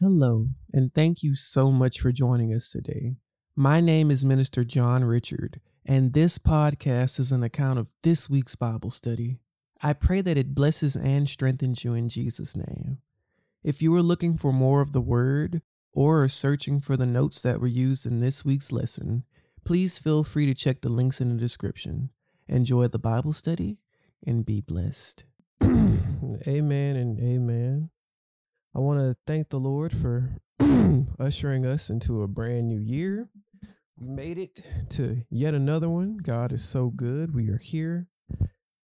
Hello, and thank you so much for joining us today. My name is Minister John Richard, and this podcast is an account of this week's Bible study. I pray that it blesses and strengthens you in Jesus' name. If you are looking for more of the Word or are searching for the notes that were used in this week's lesson, please feel free to check the links in the description. Enjoy the Bible study and be blessed. amen and amen. I want to thank the Lord for ushering us into a brand new year. We made it to yet another one. God is so good. We are here.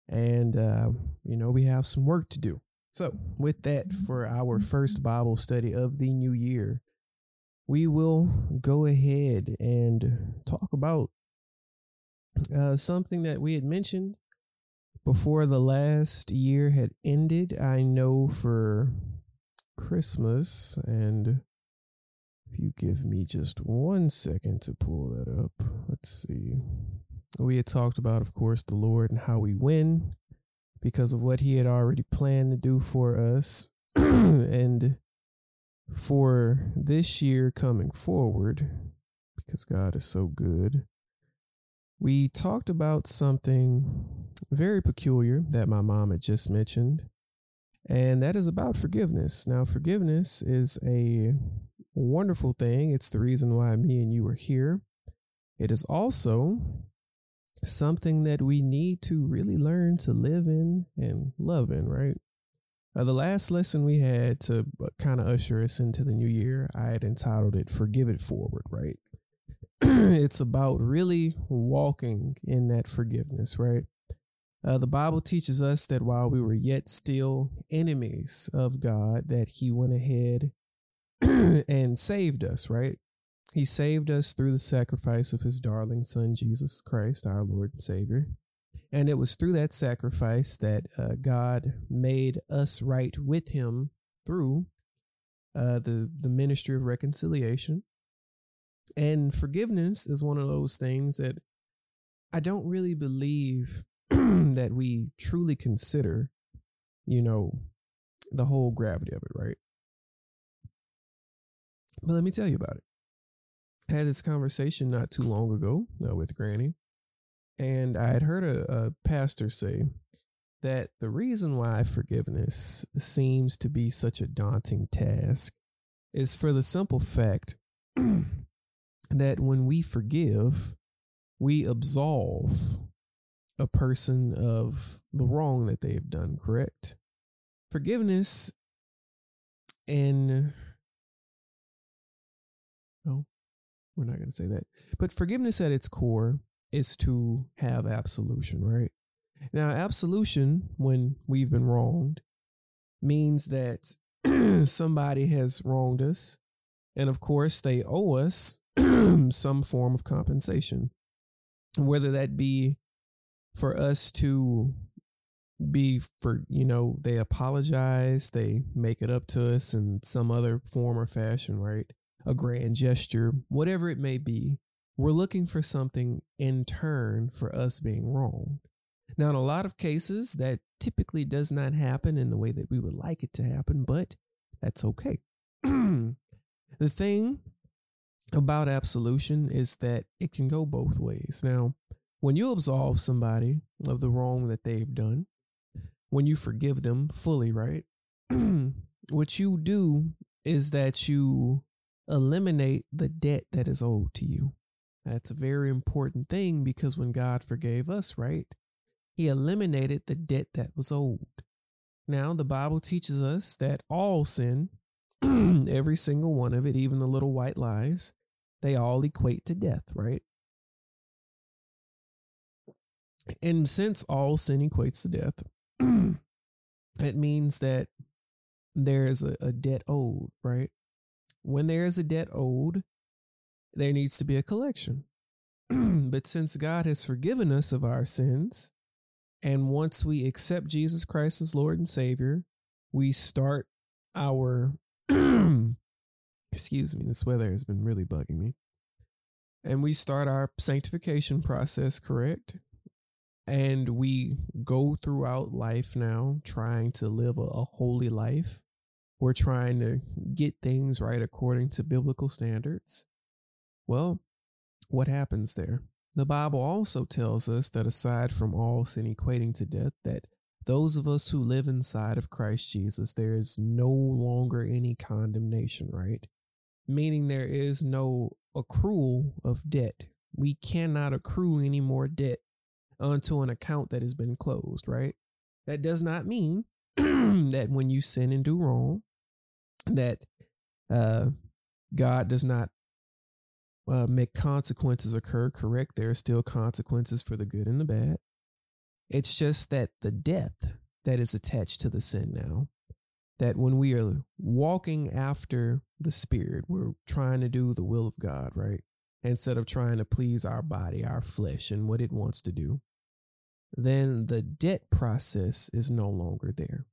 And, uh, you know, we have some work to do. So, with that, for our first Bible study of the new year, we will go ahead and talk about uh, something that we had mentioned before the last year had ended. I know for Christmas. And if you give me just one second to pull that up, let's see. We had talked about, of course, the Lord and how we win because of what He had already planned to do for us. and for this year coming forward, because God is so good, we talked about something very peculiar that my mom had just mentioned and that is about forgiveness. Now, forgiveness is a wonderful thing. It's the reason why me and you are here. It is also something that we need to really learn to live in and love in, right? Uh, the last lesson we had to uh, kind of usher us into the new year, I had entitled it Forgive It Forward, right? it's about really walking in that forgiveness, right? Uh, the Bible teaches us that while we were yet still enemies of God, that He went ahead and saved us, right? He saved us through the sacrifice of His darling Son, Jesus Christ, our Lord and Savior. And it was through that sacrifice that uh, God made us right with Him through uh, the, the ministry of reconciliation. And forgiveness is one of those things that I don't really believe that we truly consider, you know, the whole gravity of it, right? But let me tell you about it. I had this conversation not too long ago uh, with Granny, and I had heard a, a pastor say that the reason why forgiveness seems to be such a daunting task is for the simple fact that when we forgive, we absolve a person of the wrong that they have done, correct? Forgiveness and oh, we're not going to say that. But forgiveness at its core is to have absolution, right? Now, absolution, when we've been wronged, means that somebody has wronged us. And of course, they owe us some form of compensation, whether that be for us to be for you know they apologize they make it up to us in some other form or fashion right? A grand gesture whatever it may be. We're looking for something in turn for us being wrong. Now in a lot of cases that typically does not happen in the way that we would like it to happen but that's okay. The thing about absolution is that it can go both ways. Now when you absolve somebody of the wrong that they've done, when you forgive them fully, right? what you do is that you eliminate the debt that is owed to you. That's a very important thing because when God forgave us, right, He eliminated the debt that was owed. Now, the Bible teaches us that all sin, every single one of it, even the little white lies, they all equate to death, right? And since all sin equates to death, it means that there is a, a debt owed, right? When there is a debt owed, there needs to be a collection. but since God has forgiven us of our sins, and once we accept Jesus Christ as Lord and Savior, we start our excuse me, this weather has been really bugging me. And we start our sanctification process, correct? And we go throughout life now trying to live a, a holy life we're trying to get things right according to biblical standards. Well, what happens there? The Bible also tells us that aside from all sin equating to death, that those of us who live inside of Christ Jesus, there is no longer any condemnation, right? Meaning there is no accrual of debt. We cannot accrue any more debt onto an account that has been closed, right? That does not mean that when you sin and do wrong, that uh, God does not uh, make consequences occur. Correct. There are still consequences for the good and the bad. It's just that the death that is attached to the sin now, that when we are walking after the Spirit, we're trying to do the will of God, right? Instead of trying to please our body, our flesh, and what it wants to do, then the debt process is no longer there.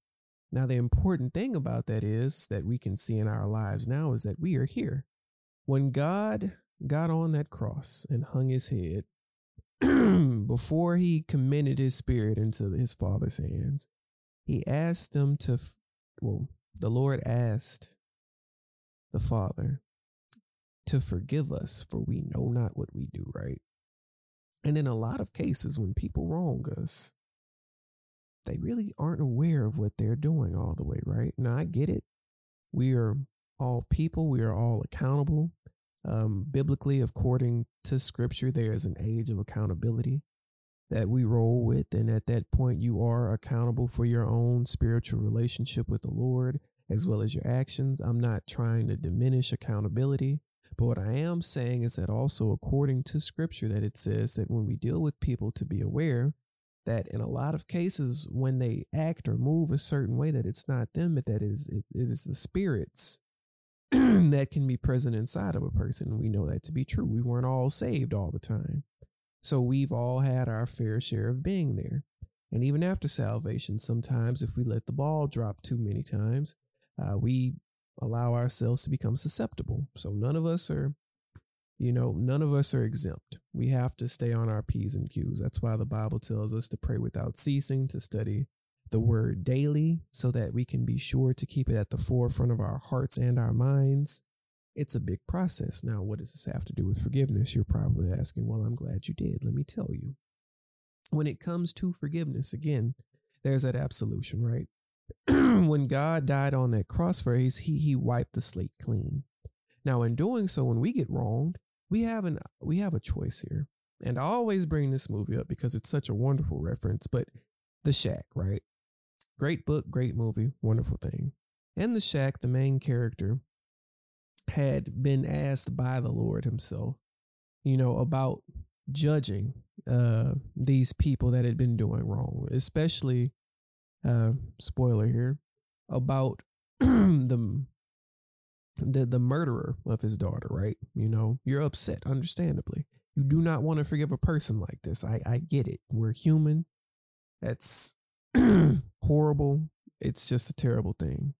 Now, the important thing about that is that we can see in our lives now is that we are here. When God got on that cross and hung his head, before he commended his spirit into his father's hands, he asked them to, well, the Lord asked the Father to forgive us, for we know not what we do, right? And in a lot of cases, when people wrong us, they really aren't aware of what they're doing all the way, right? Now, I get it. We are all people, we are all accountable. Um, biblically, according to scripture, there is an age of accountability that we roll with. And at that point, you are accountable for your own spiritual relationship with the Lord as well as your actions. I'm not trying to diminish accountability. But what I am saying is that also according to scripture that it says that when we deal with people to be aware that in a lot of cases when they act or move a certain way that it's not them but that it is it, it is the spirits that can be present inside of a person. We know that to be true. We weren't all saved all the time. So we've all had our fair share of being there. And even after salvation sometimes if we let the ball drop too many times uh, we allow ourselves to become susceptible so none of us are you know, none of us are exempt. We have to stay on our P's and Q's. That's why the Bible tells us to pray without ceasing, to study the word daily so that we can be sure to keep it at the forefront of our hearts and our minds. It's a big process. Now, what does this have to do with forgiveness? You're probably asking, well, I'm glad you did. Let me tell you. When it comes to forgiveness, again, there's that absolution, right? when God died on that cross for us, he, he wiped the slate clean. Now, in doing so, when we get wronged, we have an we have a choice here. And I always bring this movie up because it's such a wonderful reference, but The Shack, right? Great book, great movie, wonderful thing. In The Shack, the main character had been asked by the Lord himself, you know, about judging uh these people that had been doing wrong, especially uh spoiler here about the the the murderer of his daughter, right? You know, you're upset, understandably. You do not want to forgive a person like this. I I get it. We're human. That's horrible. It's just a terrible thing.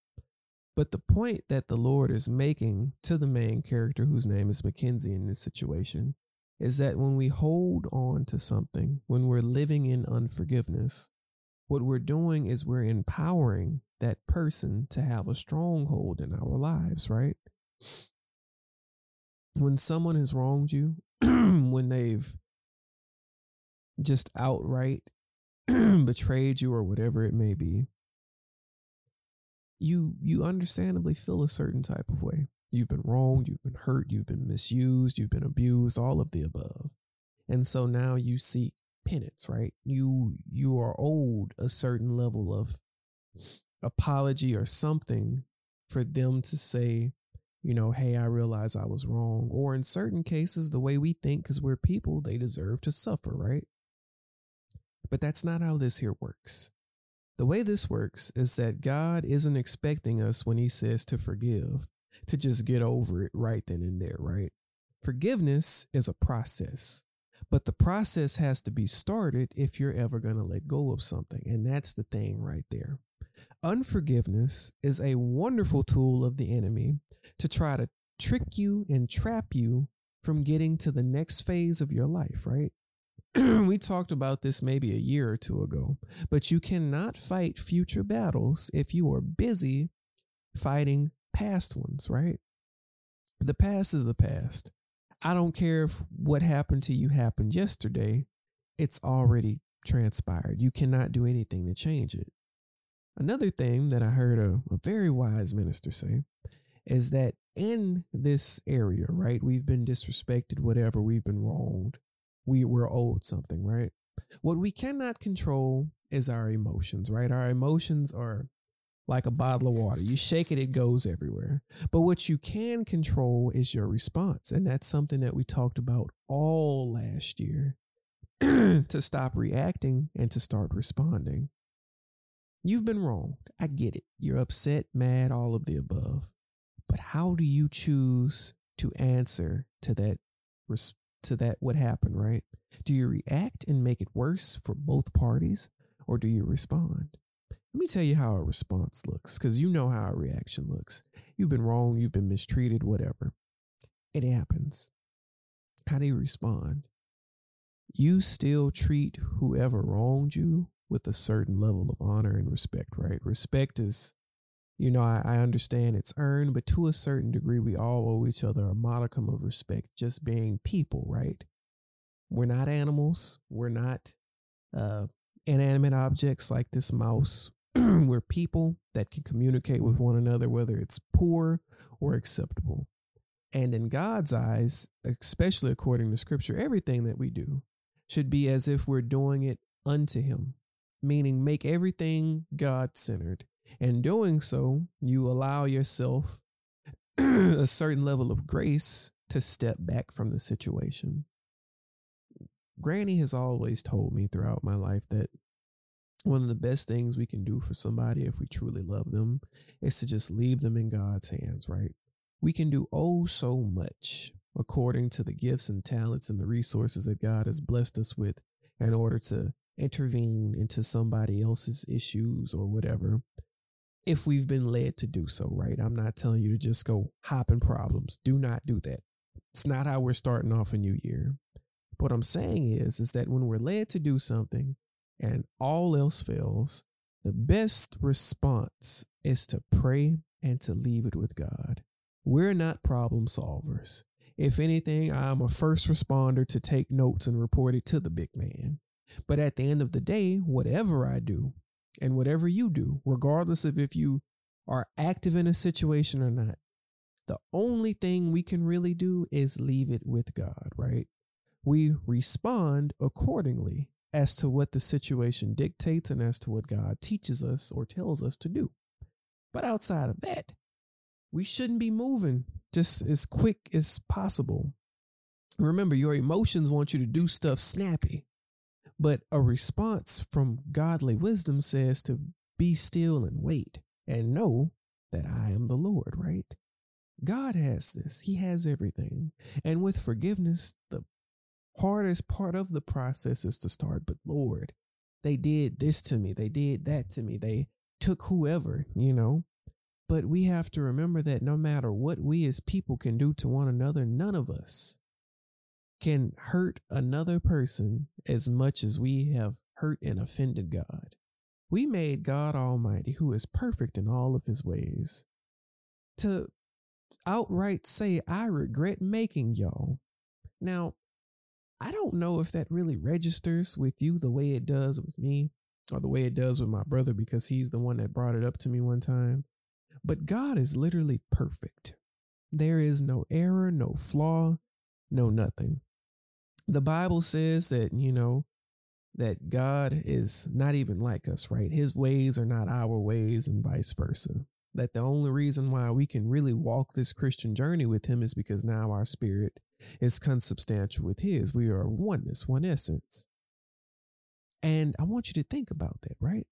But the point that the Lord is making to the main character, whose name is Mackenzie in this situation, is that when we hold on to something, when we're living in unforgiveness, what we're doing is we're empowering that person to have a stronghold in our lives, right? When someone has wronged you, when they've just outright betrayed you or whatever it may be, you you understandably feel a certain type of way. You've been wronged, you've been hurt, you've been misused, you've been abused, all of the above. And so now you seek penance, right? You you are owed a certain level of apology or something for them to say, you know, hey, I realize I was wrong. Or in certain cases, the way we think, because we're people, they deserve to suffer, right? But that's not how this here works. The way this works is that God isn't expecting us when He says to forgive to just get over it right then and there, right? Forgiveness is a process. But the process has to be started if you're ever going to let go of something. And that's the thing right there. Unforgiveness is a wonderful tool of the enemy to try to trick you and trap you from getting to the next phase of your life, right? we talked about this maybe a year or two ago, but you cannot fight future battles if you are busy fighting past ones, right? The past is the past. I don't care if what happened to you happened yesterday, it's already transpired. You cannot do anything to change it. Another thing that I heard a, a very wise minister say is that in this area, right, we've been disrespected, whatever, we've been wronged, we were owed something, right? What we cannot control is our emotions, right? Our emotions are like a bottle of water. You shake it, it goes everywhere. But what you can control is your response. And that's something that we talked about all last year to stop reacting and to start responding. You've been wronged. I get it. You're upset, mad, all of the above. But how do you choose to answer to that to that what happened, right? Do you react and make it worse for both parties or do you respond? Let me tell you how a response looks cuz you know how a reaction looks. You've been wrong, you've been mistreated, whatever. It happens. How do you respond? You still treat whoever wronged you with a certain level of honor and respect, right? Respect is, you know, I, I, understand it's earned, but to a certain degree, we all owe each other a modicum of respect just being people, right? We're not animals. We're not uh, inanimate objects like this mouse. We're people that can communicate with one another, whether it's poor or acceptable. And in God's eyes, especially according to scripture, everything that we do should be as if we're doing it unto Him meaning make everything God centered. In doing so, you allow yourself a certain level of grace to step back from the situation. Granny has always told me throughout my life that one of the best things we can do for somebody if we truly love them is to just leave them in God's hands, right? We can do oh so much according to the gifts and talents and the resources that God has blessed us with in order to intervene into somebody else's issues or whatever if we've been led to do so, right? I'm not telling you to just go hopping problems. Do not do that. It's not how we're starting off a new year. What I'm saying is, is that when we're led to do something and all else fails, the best response is to pray and to leave it with God. We're not problem solvers. If anything, I'm a first responder to take notes and report it to the big man. But at the end of the day, whatever I do and whatever you do, regardless of if you are active in a situation or not, the only thing we can really do is leave it with God, right? We respond accordingly as to what the situation dictates and as to what God teaches us or tells us to do. But outside of that, we shouldn't be moving just as quick as possible. Remember, your emotions want you to do stuff snappy. But a response from godly wisdom says to be still and wait and know that I am the Lord, right? God has this, He has everything. And with forgiveness, the hardest part of the process is to start, but Lord, they did this to me, they did that to me, they took whoever, you know. But we have to remember that no matter what we as people can do to one another, none of us can hurt another person as much as we have hurt and offended God. We made God Almighty, who is perfect in all of his ways, to outright say, I regret making y'all. Now, I don't know if that really registers with you the way it does with me or the way it does with my brother because he's the one that brought it up to me one time. But God is literally perfect. There is no error, no flaw, no nothing the Bible says that, you know, that God is not even like us, right? His ways are not our ways and vice versa. That the only reason why we can really walk this Christian journey with him is because now our spirit is consubstantial with his. We are oneness, one essence. And I want you to think about that, right?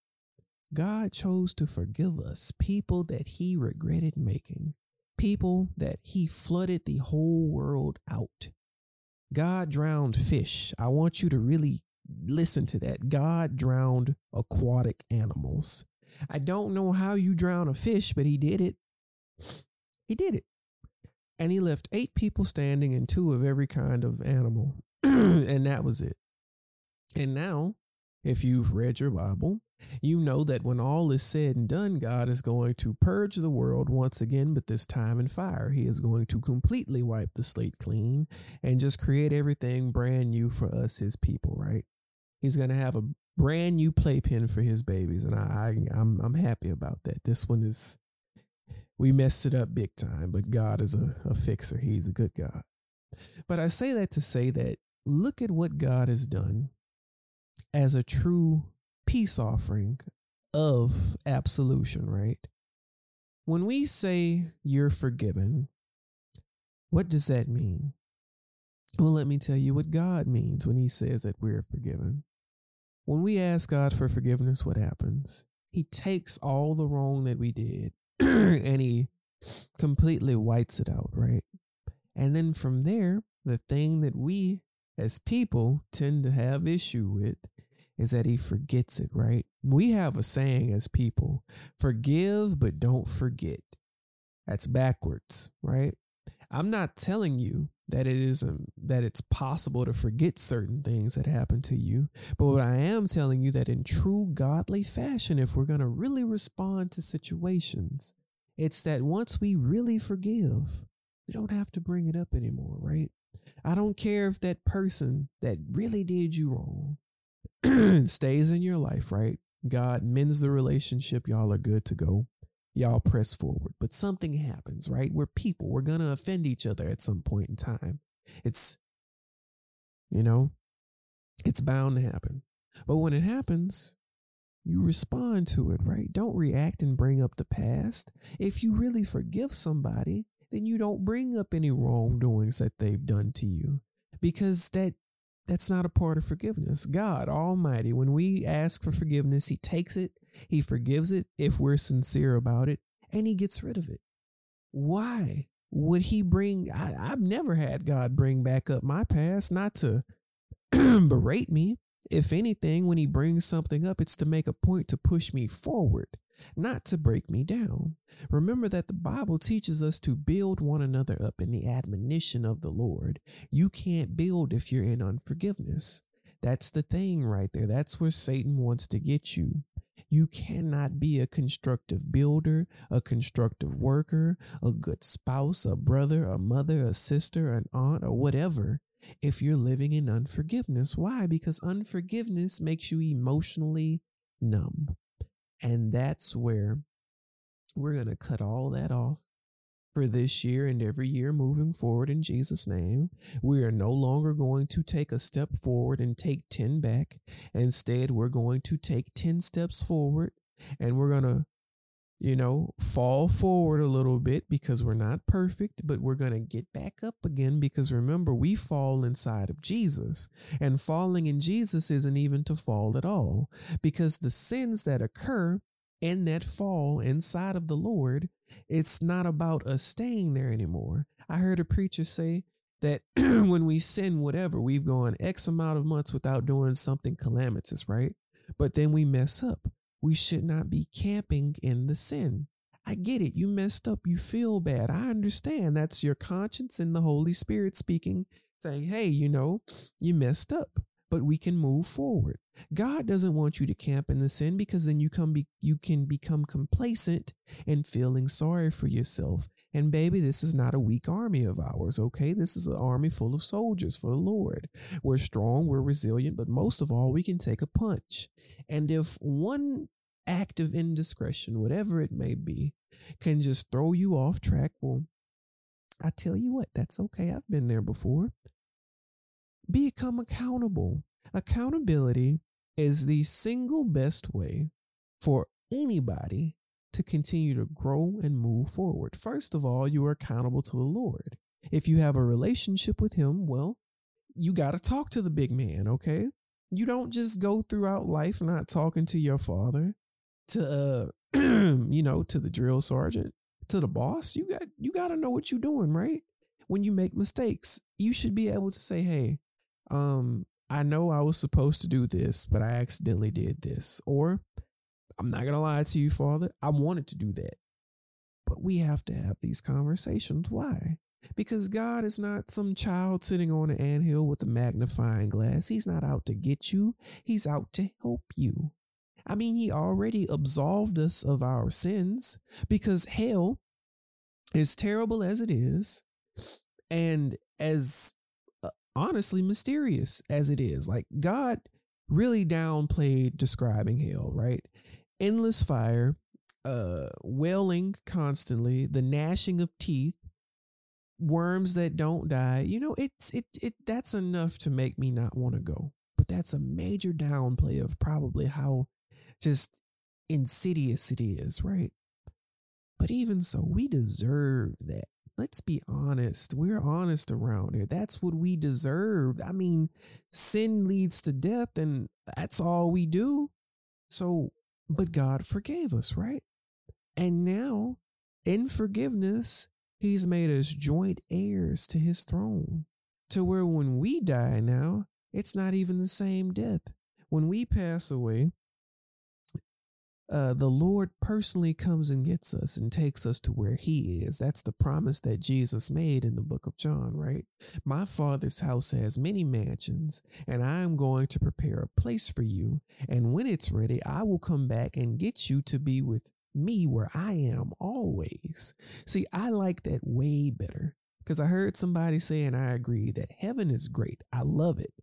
God chose to forgive us, people that he regretted making, people that he flooded the whole world out God drowned fish. I want you to really listen to that. God drowned aquatic animals. I don't know how you drown a fish, but he did it. He did it. And he left eight people standing and two of every kind of animal. and that was it. And now, if you've read your Bible You know that when all is said and done, God is going to purge the world once again, but this time in fire. He is going to completely wipe the slate clean and just create everything brand new for us, his people, right? He's going to have a brand new playpen for his babies. And I, I I'm, I'm happy about that. This one is, we messed it up big time, but God is a, a fixer. He's a good God. But I say that to say that look at what God has done as a true peace offering of absolution, right? When we say you're forgiven, what does that mean? Well, let me tell you what God means when he says that we're forgiven. When we ask God for forgiveness, what happens? He takes all the wrong that we did and he completely whites it out, right? And then from there, the thing that we as people tend to have issue with is that he forgets it, right? We have a saying as people forgive, but don't forget. That's backwards, right? I'm not telling you that it is that it's possible to forget certain things that happened to you, but what I am telling you that in true godly fashion, if we're going to really respond to situations, it's that once we really forgive, we don't have to bring it up anymore, right? I don't care if that person that really did you wrong stays in your life, right? God mends the relationship. Y'all are good to go. Y'all press forward. But something happens, right? We're people. We're going to offend each other at some point in time. It's, you know, it's bound to happen. But when it happens, you respond to it, right? Don't react and bring up the past. If you really forgive somebody, then you don't bring up any wrongdoings that they've done to you because that that's not a part of forgiveness. God Almighty, when we ask for forgiveness, He takes it, He forgives it if we're sincere about it, and He gets rid of it. Why would He bring? I, I've never had God bring back up my past, not to berate me. If anything, when He brings something up, it's to make a point to push me forward not to break me down. Remember that the Bible teaches us to build one another up in the admonition of the Lord. You can't build if you're in unforgiveness. That's the thing right there. That's where Satan wants to get you. You cannot be a constructive builder, a constructive worker, a good spouse, a brother, a mother, a sister, an aunt, or whatever if you're living in unforgiveness. Why? Because unforgiveness makes you emotionally numb. And that's where we're going to cut all that off for this year and every year moving forward in Jesus' name. We are no longer going to take a step forward and take 10 back. Instead, we're going to take 10 steps forward and we're going to you know, fall forward a little bit because we're not perfect, but we're going to get back up again because remember, we fall inside of Jesus. And falling in Jesus isn't even to fall at all because the sins that occur in that fall inside of the Lord, it's not about us staying there anymore. I heard a preacher say, that when we sin whatever, we've gone X amount of months without doing something calamitous, right? But then we mess up we should not be camping in the sin. I get it. You messed up. You feel bad. I understand. That's your conscience and the Holy Spirit speaking, saying, hey, you know, you messed up but we can move forward. God doesn't want you to camp in the sin because then you come be, you can become complacent and feeling sorry for yourself. And baby, this is not a weak army of ours, okay? This is an army full of soldiers for the Lord. We're strong, we're resilient, but most of all, we can take a punch. And if one act of indiscretion, whatever it may be, can just throw you off track, well, I tell you what, that's okay. I've been there before become accountable. Accountability is the single best way for anybody to continue to grow and move forward. First of all, you are accountable to the Lord. If you have a relationship with Him, well, you got to talk to the big man, okay? You don't just go throughout life not talking to your father, to uh, you know, to the drill sergeant, to the boss. You got you got to know what you're doing, right? When you make mistakes, you should be able to say, "Hey, um, I know I was supposed to do this, but I accidentally did this. Or, I'm not going to lie to you, Father, I wanted to do that. But we have to have these conversations. Why? Because God is not some child sitting on an anthill with a magnifying glass. He's not out to get you, He's out to help you. I mean, he already absolved us of our sins because hell, as terrible as it is, and as honestly mysterious as it is, like God really downplayed describing hell, right? Endless fire, uh, wailing constantly, the gnashing of teeth, worms that don't die. You know, it's it it that's enough to make me not want to go. But that's a major downplay of probably how just insidious it is, right? But even so, we deserve that. Let's be honest. We're honest around here. That's what we deserve. I mean, sin leads to death, and that's all we do. So, but God forgave us, right? And now, in forgiveness, He's made us joint heirs to His throne, to where when we die now, it's not even the same death. When we pass away, uh, the Lord personally comes and gets us and takes us to where He is. That's the promise that Jesus made in the book of John, right? My Father's house has many mansions, and I am going to prepare a place for you. And when it's ready, I will come back and get you to be with me where I am always. See, I like that way better because I heard somebody say, and I agree, that heaven is great. I love it.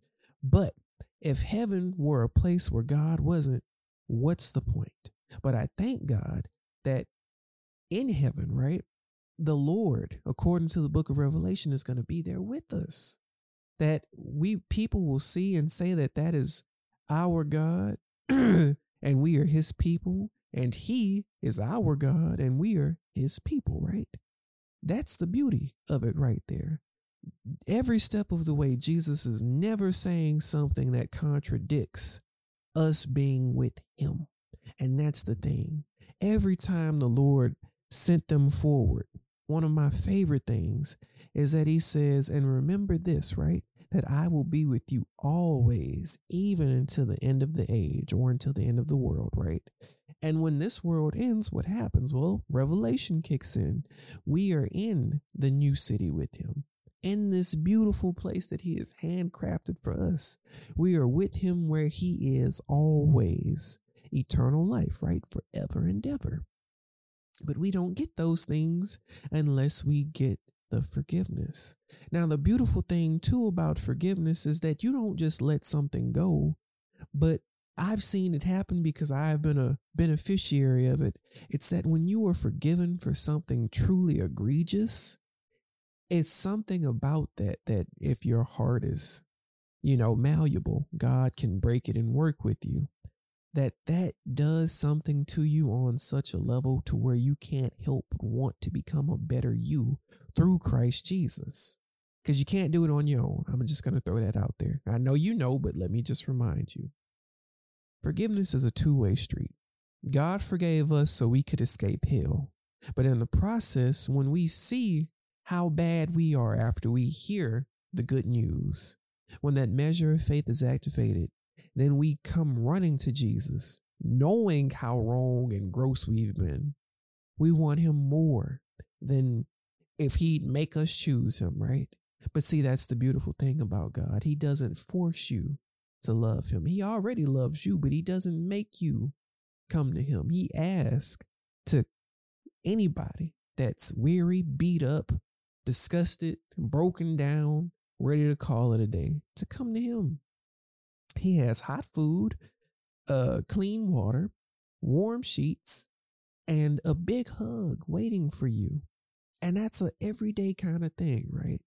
But if heaven were a place where God wasn't, what's the point? But I thank God that in heaven, right, the Lord, according to the book of Revelation, is going to be there with us. That we people will see and say that that is our God and we are his people and he is our God and we are his people, right? That's the beauty of it right there. Every step of the way, Jesus is never saying something that contradicts us being with him. And that's the thing. Every time the Lord sent them forward, one of my favorite things is that he says, and remember this, right? That I will be with you always, even until the end of the age or until the end of the world, right? And when this world ends, what happens? Well, revelation kicks in. We are in the new city with him, in this beautiful place that he has handcrafted for us. We are with him where he is always eternal life, right? Forever and ever. But we don't get those things unless we get the forgiveness. Now, the beautiful thing too about forgiveness is that you don't just let something go, but I've seen it happen because I've been a beneficiary of it. It's that when you are forgiven for something truly egregious, it's something about that that if your heart is, you know, malleable, God can break it and work with you that that does something to you on such a level to where you can't help but want to become a better you through Christ Jesus. Because you can't do it on your own. I'm just going to throw that out there. I know you know, but let me just remind you. Forgiveness is a two way street. God forgave us so we could escape hell. But in the process, when we see how bad we are after we hear the good news, when that measure of faith is activated, then we come running to Jesus, knowing how wrong and gross we've been. We want him more than if he'd make us choose him, right? But see, that's the beautiful thing about God. He doesn't force you to love him. He already loves you, but he doesn't make you come to him. He asks to anybody that's weary, beat up, disgusted, broken down, ready to call it a day to come to him. He has hot food, uh, clean water, warm sheets, and a big hug waiting for you. And that's a everyday kind of thing, right?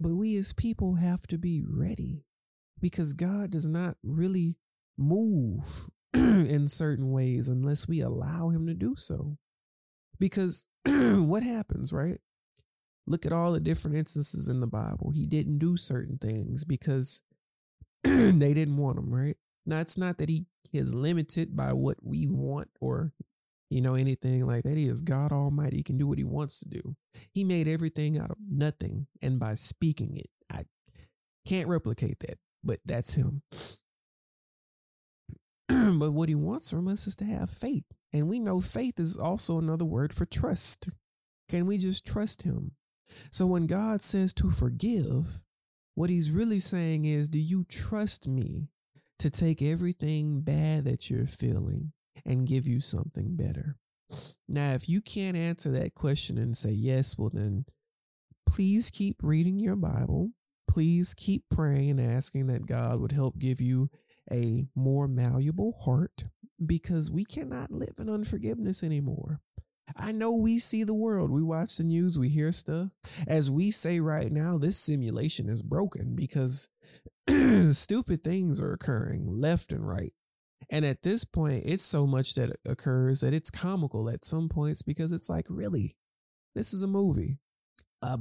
But we as people have to be ready because God does not really move in certain ways unless we allow him to do so. Because what happens, right? Look at all the different instances in the Bible. He didn't do certain things because they didn't want him, right? Now it's not that he is limited by what we want or you know anything like that. He is God Almighty. He can do what he wants to do. He made everything out of nothing, and by speaking it, I can't replicate that, but that's him. but what he wants from us is to have faith. And we know faith is also another word for trust. Can we just trust him? So when God says to forgive, what he's really saying is, do you trust me to take everything bad that you're feeling and give you something better. Now, if you can't answer that question and say yes, well, then please keep reading your Bible. Please keep praying and asking that God would help give you a more malleable heart because we cannot live in unforgiveness anymore. I know we see the world. We watch the news, we hear stuff. As we say right now, this simulation is broken because stupid things are occurring left and right. And at this point, it's so much that occurs that it's comical at some points because it's like, really, this is a movie, uh,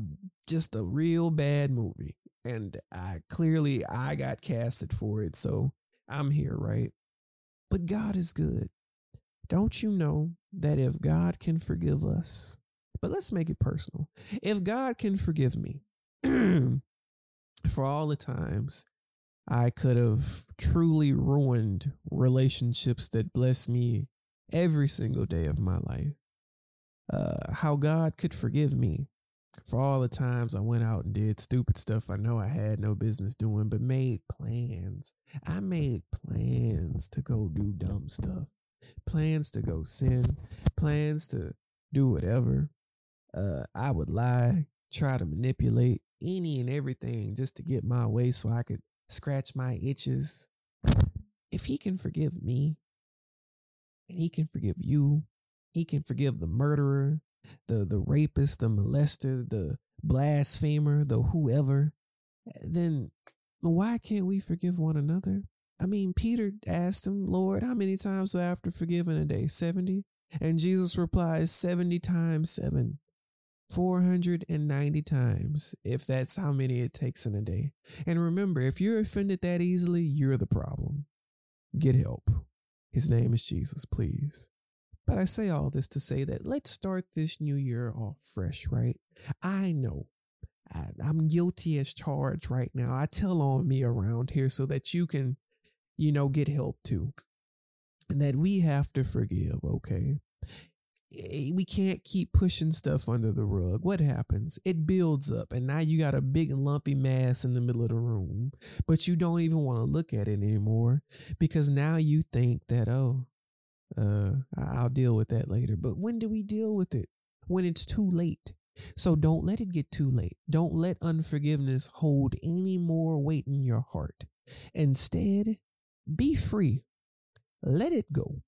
just a real bad movie. And I clearly I got casted for it, so I'm here, right? But God is good. Don't you know that if God can forgive us, but let's make it personal. If God can forgive me for all the times I could have truly ruined relationships that bless me every single day of my life, uh, how God could forgive me for all the times I went out and did stupid stuff I know I had no business doing, but made plans. I made plans to go do dumb stuff plans to go sin, plans to do whatever. Uh, I would lie, try to manipulate any and everything just to get my way so I could scratch my itches. If he can forgive me, and he can forgive you, he can forgive the murderer, the the rapist, the molester, the blasphemer, the whoever, then why can't we forgive one another? I mean, Peter asked him, Lord, how many times do I have to forgive in a day? 70? And Jesus replies, 70 times 7. 490 times, if that's how many it takes in a day. And remember, if you're offended that easily, you're the problem. Get help. His name is Jesus, please. But I say all this to say that let's start this new year off fresh, right? I know I, am guilty as charged right now. I tell on me around here so that you can you know, get help too. And that we have to forgive, okay? Eh, we can't keep pushing stuff under the rug. What happens? It builds up, and now you got a big lumpy mass in the middle of the room, but you don't even want to look at it anymore because now you think that, oh, uh, I'll deal with that later. But when do we deal with it? When it's too late. So don't let it get too late. Don't let unforgiveness hold any more weight in your heart. Instead, be free. Let it go.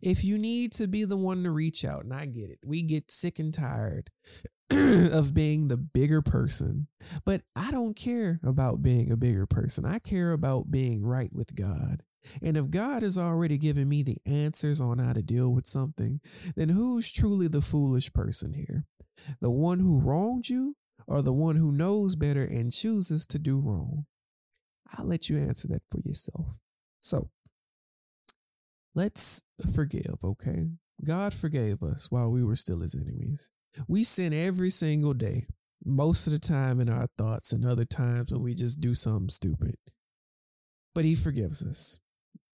If you need to be the one to reach out, and I get it, we get sick and tired of being the bigger person. But I don't care about being a bigger person. I care about being right with God. And if God has already given me the answers on how to deal with something, then who's truly the foolish person here? The one who wronged you or the one who knows better and chooses to do wrong? I'll let you answer that for yourself. So let's forgive, okay? God forgave us while we were still his enemies. We sin every single day, most of the time in our thoughts, and other times when we just do something stupid. But he forgives us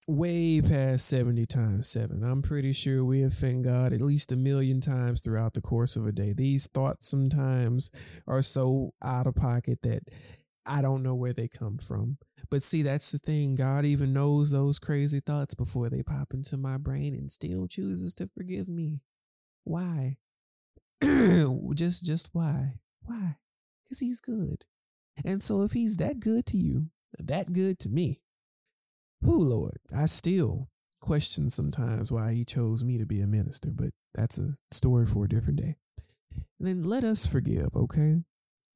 way past 70 times 7. I'm pretty sure we offend God at least a million times throughout the course of a day. These thoughts sometimes are so out of pocket that I don't know where they come from. But see, that's the thing. God even knows those crazy thoughts before they pop into my brain and still chooses to forgive me. Why? just just why? Why? Cuz he's good. And so if he's that good to you, that good to me, who Lord, I still question sometimes why he chose me to be a minister, but that's a story for a different day. then let us forgive, okay?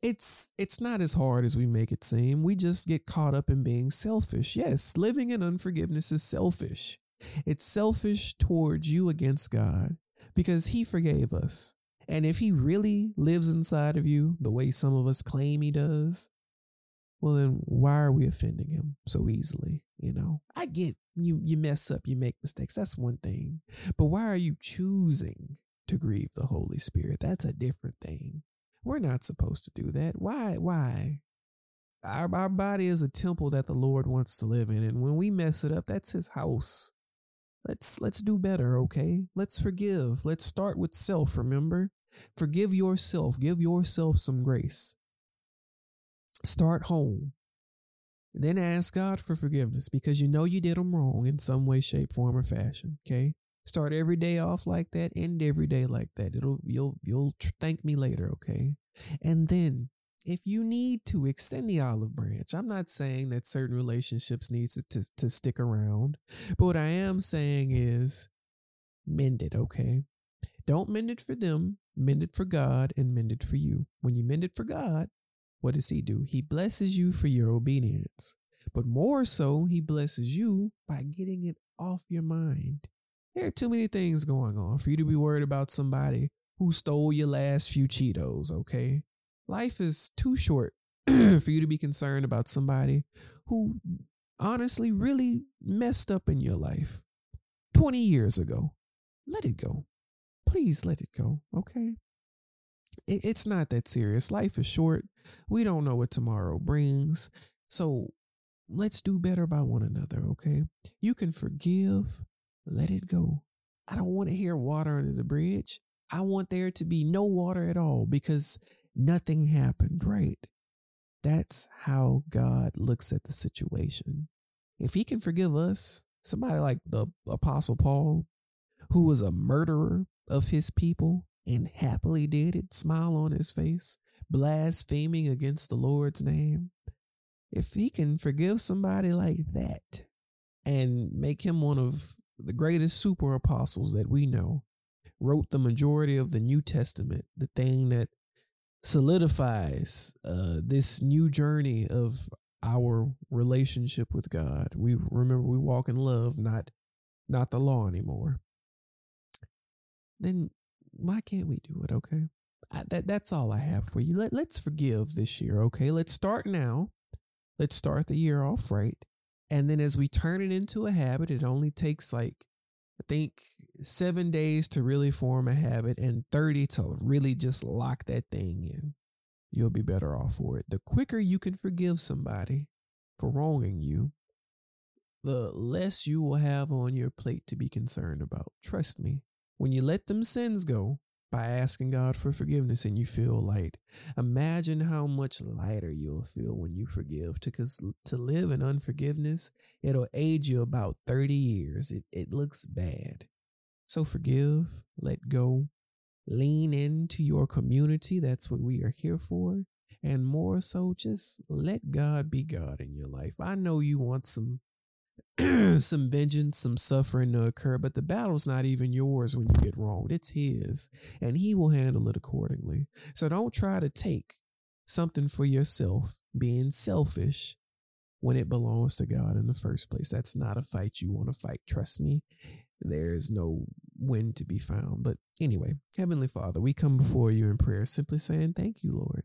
It's it's not as hard as we make it seem. We just get caught up in being selfish. Yes, living in unforgiveness is selfish. It's selfish towards you against God because he forgave us. And if he really lives inside of you the way some of us claim he does, well then why are we offending him so easily, you know? I get you you mess up, you make mistakes. That's one thing. But why are you choosing to grieve the Holy Spirit? That's a different thing. We're not supposed to do that. Why? Why? Our, our body is a temple that the Lord wants to live in. And when we mess it up, that's his house. Let's let's do better, okay? Let's forgive. Let's start with self, remember? Forgive yourself. Give yourself some grace. Start home. Then ask God for forgiveness because you know you did them wrong in some way, shape, form, or fashion. Okay. Start every day off like that, end every day like that. It'll you'll you'll thank me later, okay? And then if you need to extend the olive branch, I'm not saying that certain relationships needs to, to, to stick around, but what I am saying is mend it, okay? Don't mend it for them, mend it for God and mend it for you. When you mend it for God, what does he do? He blesses you for your obedience. But more so, he blesses you by getting it off your mind. There are too many things going on for you to be worried about somebody who stole your last few Cheetos, okay? Life is too short for you to be concerned about somebody who honestly really messed up in your life 20 years ago. Let it go. Please let it go, okay? It's not that serious. Life is short. We don't know what tomorrow brings. So let's do better by one another, okay? You can forgive let it go. I don't want to hear water under the bridge. I want there to be no water at all because nothing happened, right? That's how God looks at the situation. If he can forgive us, somebody like the Apostle Paul, who was a murderer of his people and happily did it, smile on his face, blaspheming against the Lord's name. If he can forgive somebody like that and make him one of the greatest super apostles that we know, wrote the majority of the New Testament, the thing that solidifies uh, this new journey of our relationship with God. We remember we walk in love, not not the law anymore. Then why can't we do it? Okay, I, that that's all I have for you. Let let's forgive this year. Okay, let's start now. Let's start the year off right. And then as we turn it into a habit, it only takes like, I think, seven days to really form a habit and 30 to really just lock that thing in. You'll be better off for it. The quicker you can forgive somebody for wronging you, the less you will have on your plate to be concerned about. Trust me, when you let them sins go, by asking God for forgiveness and you feel light. Imagine how much lighter you'll feel when you forgive. Because to live in unforgiveness, it'll age you about 30 years. It, it looks bad. So forgive, let go, lean into your community. That's what we are here for. And more so, just let God be God in your life. I know you want some some vengeance, some suffering to occur, but the battle's not even yours when you get wronged. It's his, and he will handle it accordingly. So don't try to take something for yourself, being selfish when it belongs to God in the first place. That's not a fight you want to fight. Trust me, there's no win to be found. But anyway, Heavenly Father, we come before you in prayer, simply saying, Thank you, Lord.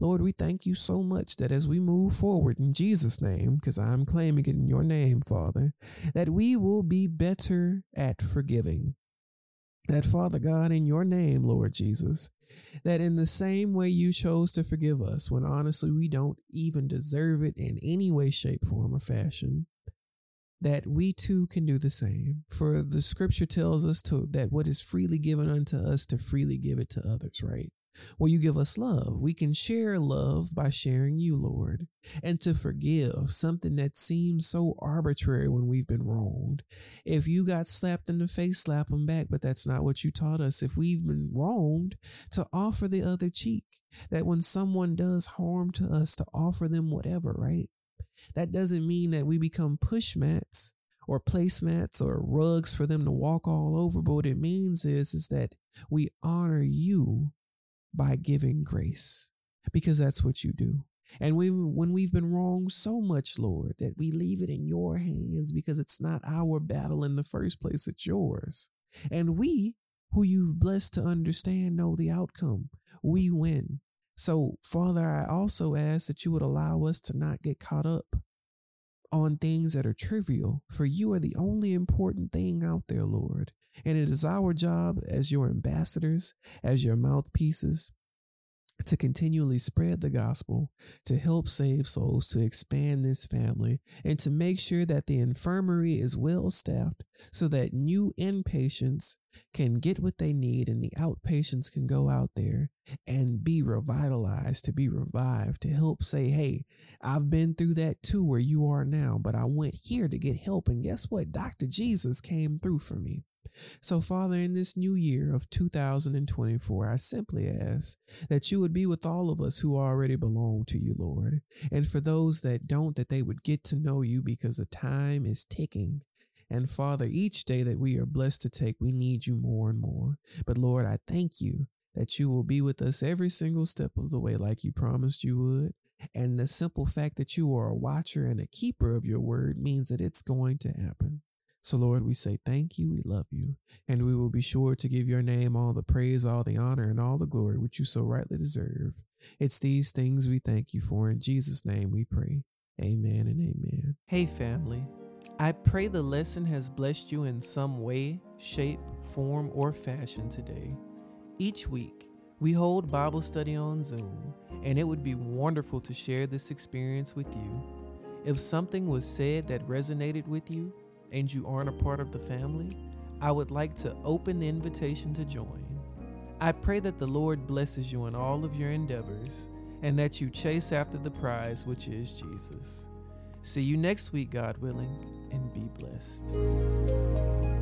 Lord, we thank you so much that as we move forward in Jesus' name, because I'm claiming it in your name, Father, that we will be better at forgiving. That, Father God, in your name, Lord Jesus, that in the same way you chose to forgive us when honestly we don't even deserve it in any way, shape, form, or fashion, that we too can do the same. For the scripture tells us to that what is freely given unto us to freely give it to others, right? Well, you give us love. We can share love by sharing you, Lord, and to forgive something that seems so arbitrary when we've been wronged. If you got slapped in the face, slap them back, but that's not what you taught us. If we've been wronged, to offer the other cheek. That when someone does harm to us, to offer them whatever, right? That doesn't mean that we become push mats or placemats or rugs for them to walk all over. But what it means is, is that we honor you by giving grace because that's what you do. And we, when we've been wrong so much, Lord, that we leave it in your hands because it's not our battle in the first place, it's yours. And we, who you've blessed to understand, know the outcome. We win. So, Father, I also ask that you would allow us to not get caught up on things that are trivial, for you are the only important thing out there, Lord. And it is our job as your ambassadors, as your mouthpieces, to continually spread the gospel, to help save souls, to expand this family, and to make sure that the infirmary is well staffed so that new inpatients can get what they need and the outpatients can go out there and be revitalized, to be revived, to help say, Hey, I've been through that too, where you are now, but I went here to get help. And guess what? Dr. Jesus came through for me. So, Father, in this new year of 2024, I simply ask that you would be with all of us who already belong to you, Lord. And for those that don't, that they would get to know you because the time is ticking. And Father, each day that we are blessed to take, we need you more and more. But Lord, I thank you that you will be with us every single step of the way, like you promised you would. And the simple fact that you are a watcher and a keeper of your word means that it's going to happen. So, Lord, we say thank you, we love you, and we will be sure to give your name all the praise, all the honor, and all the glory which you so rightly deserve. It's these things we thank you for. In Jesus' name we pray. Amen and amen. Hey, family. I pray the lesson has blessed you in some way, shape, form, or fashion today. Each week, we hold Bible study on Zoom, and it would be wonderful to share this experience with you. If something was said that resonated with you, and you aren't a part of the family, I would like to open the invitation to join. I pray that the Lord blesses you in all of your endeavors and that you chase after the prize, which is Jesus. See you next week, God willing, and be blessed.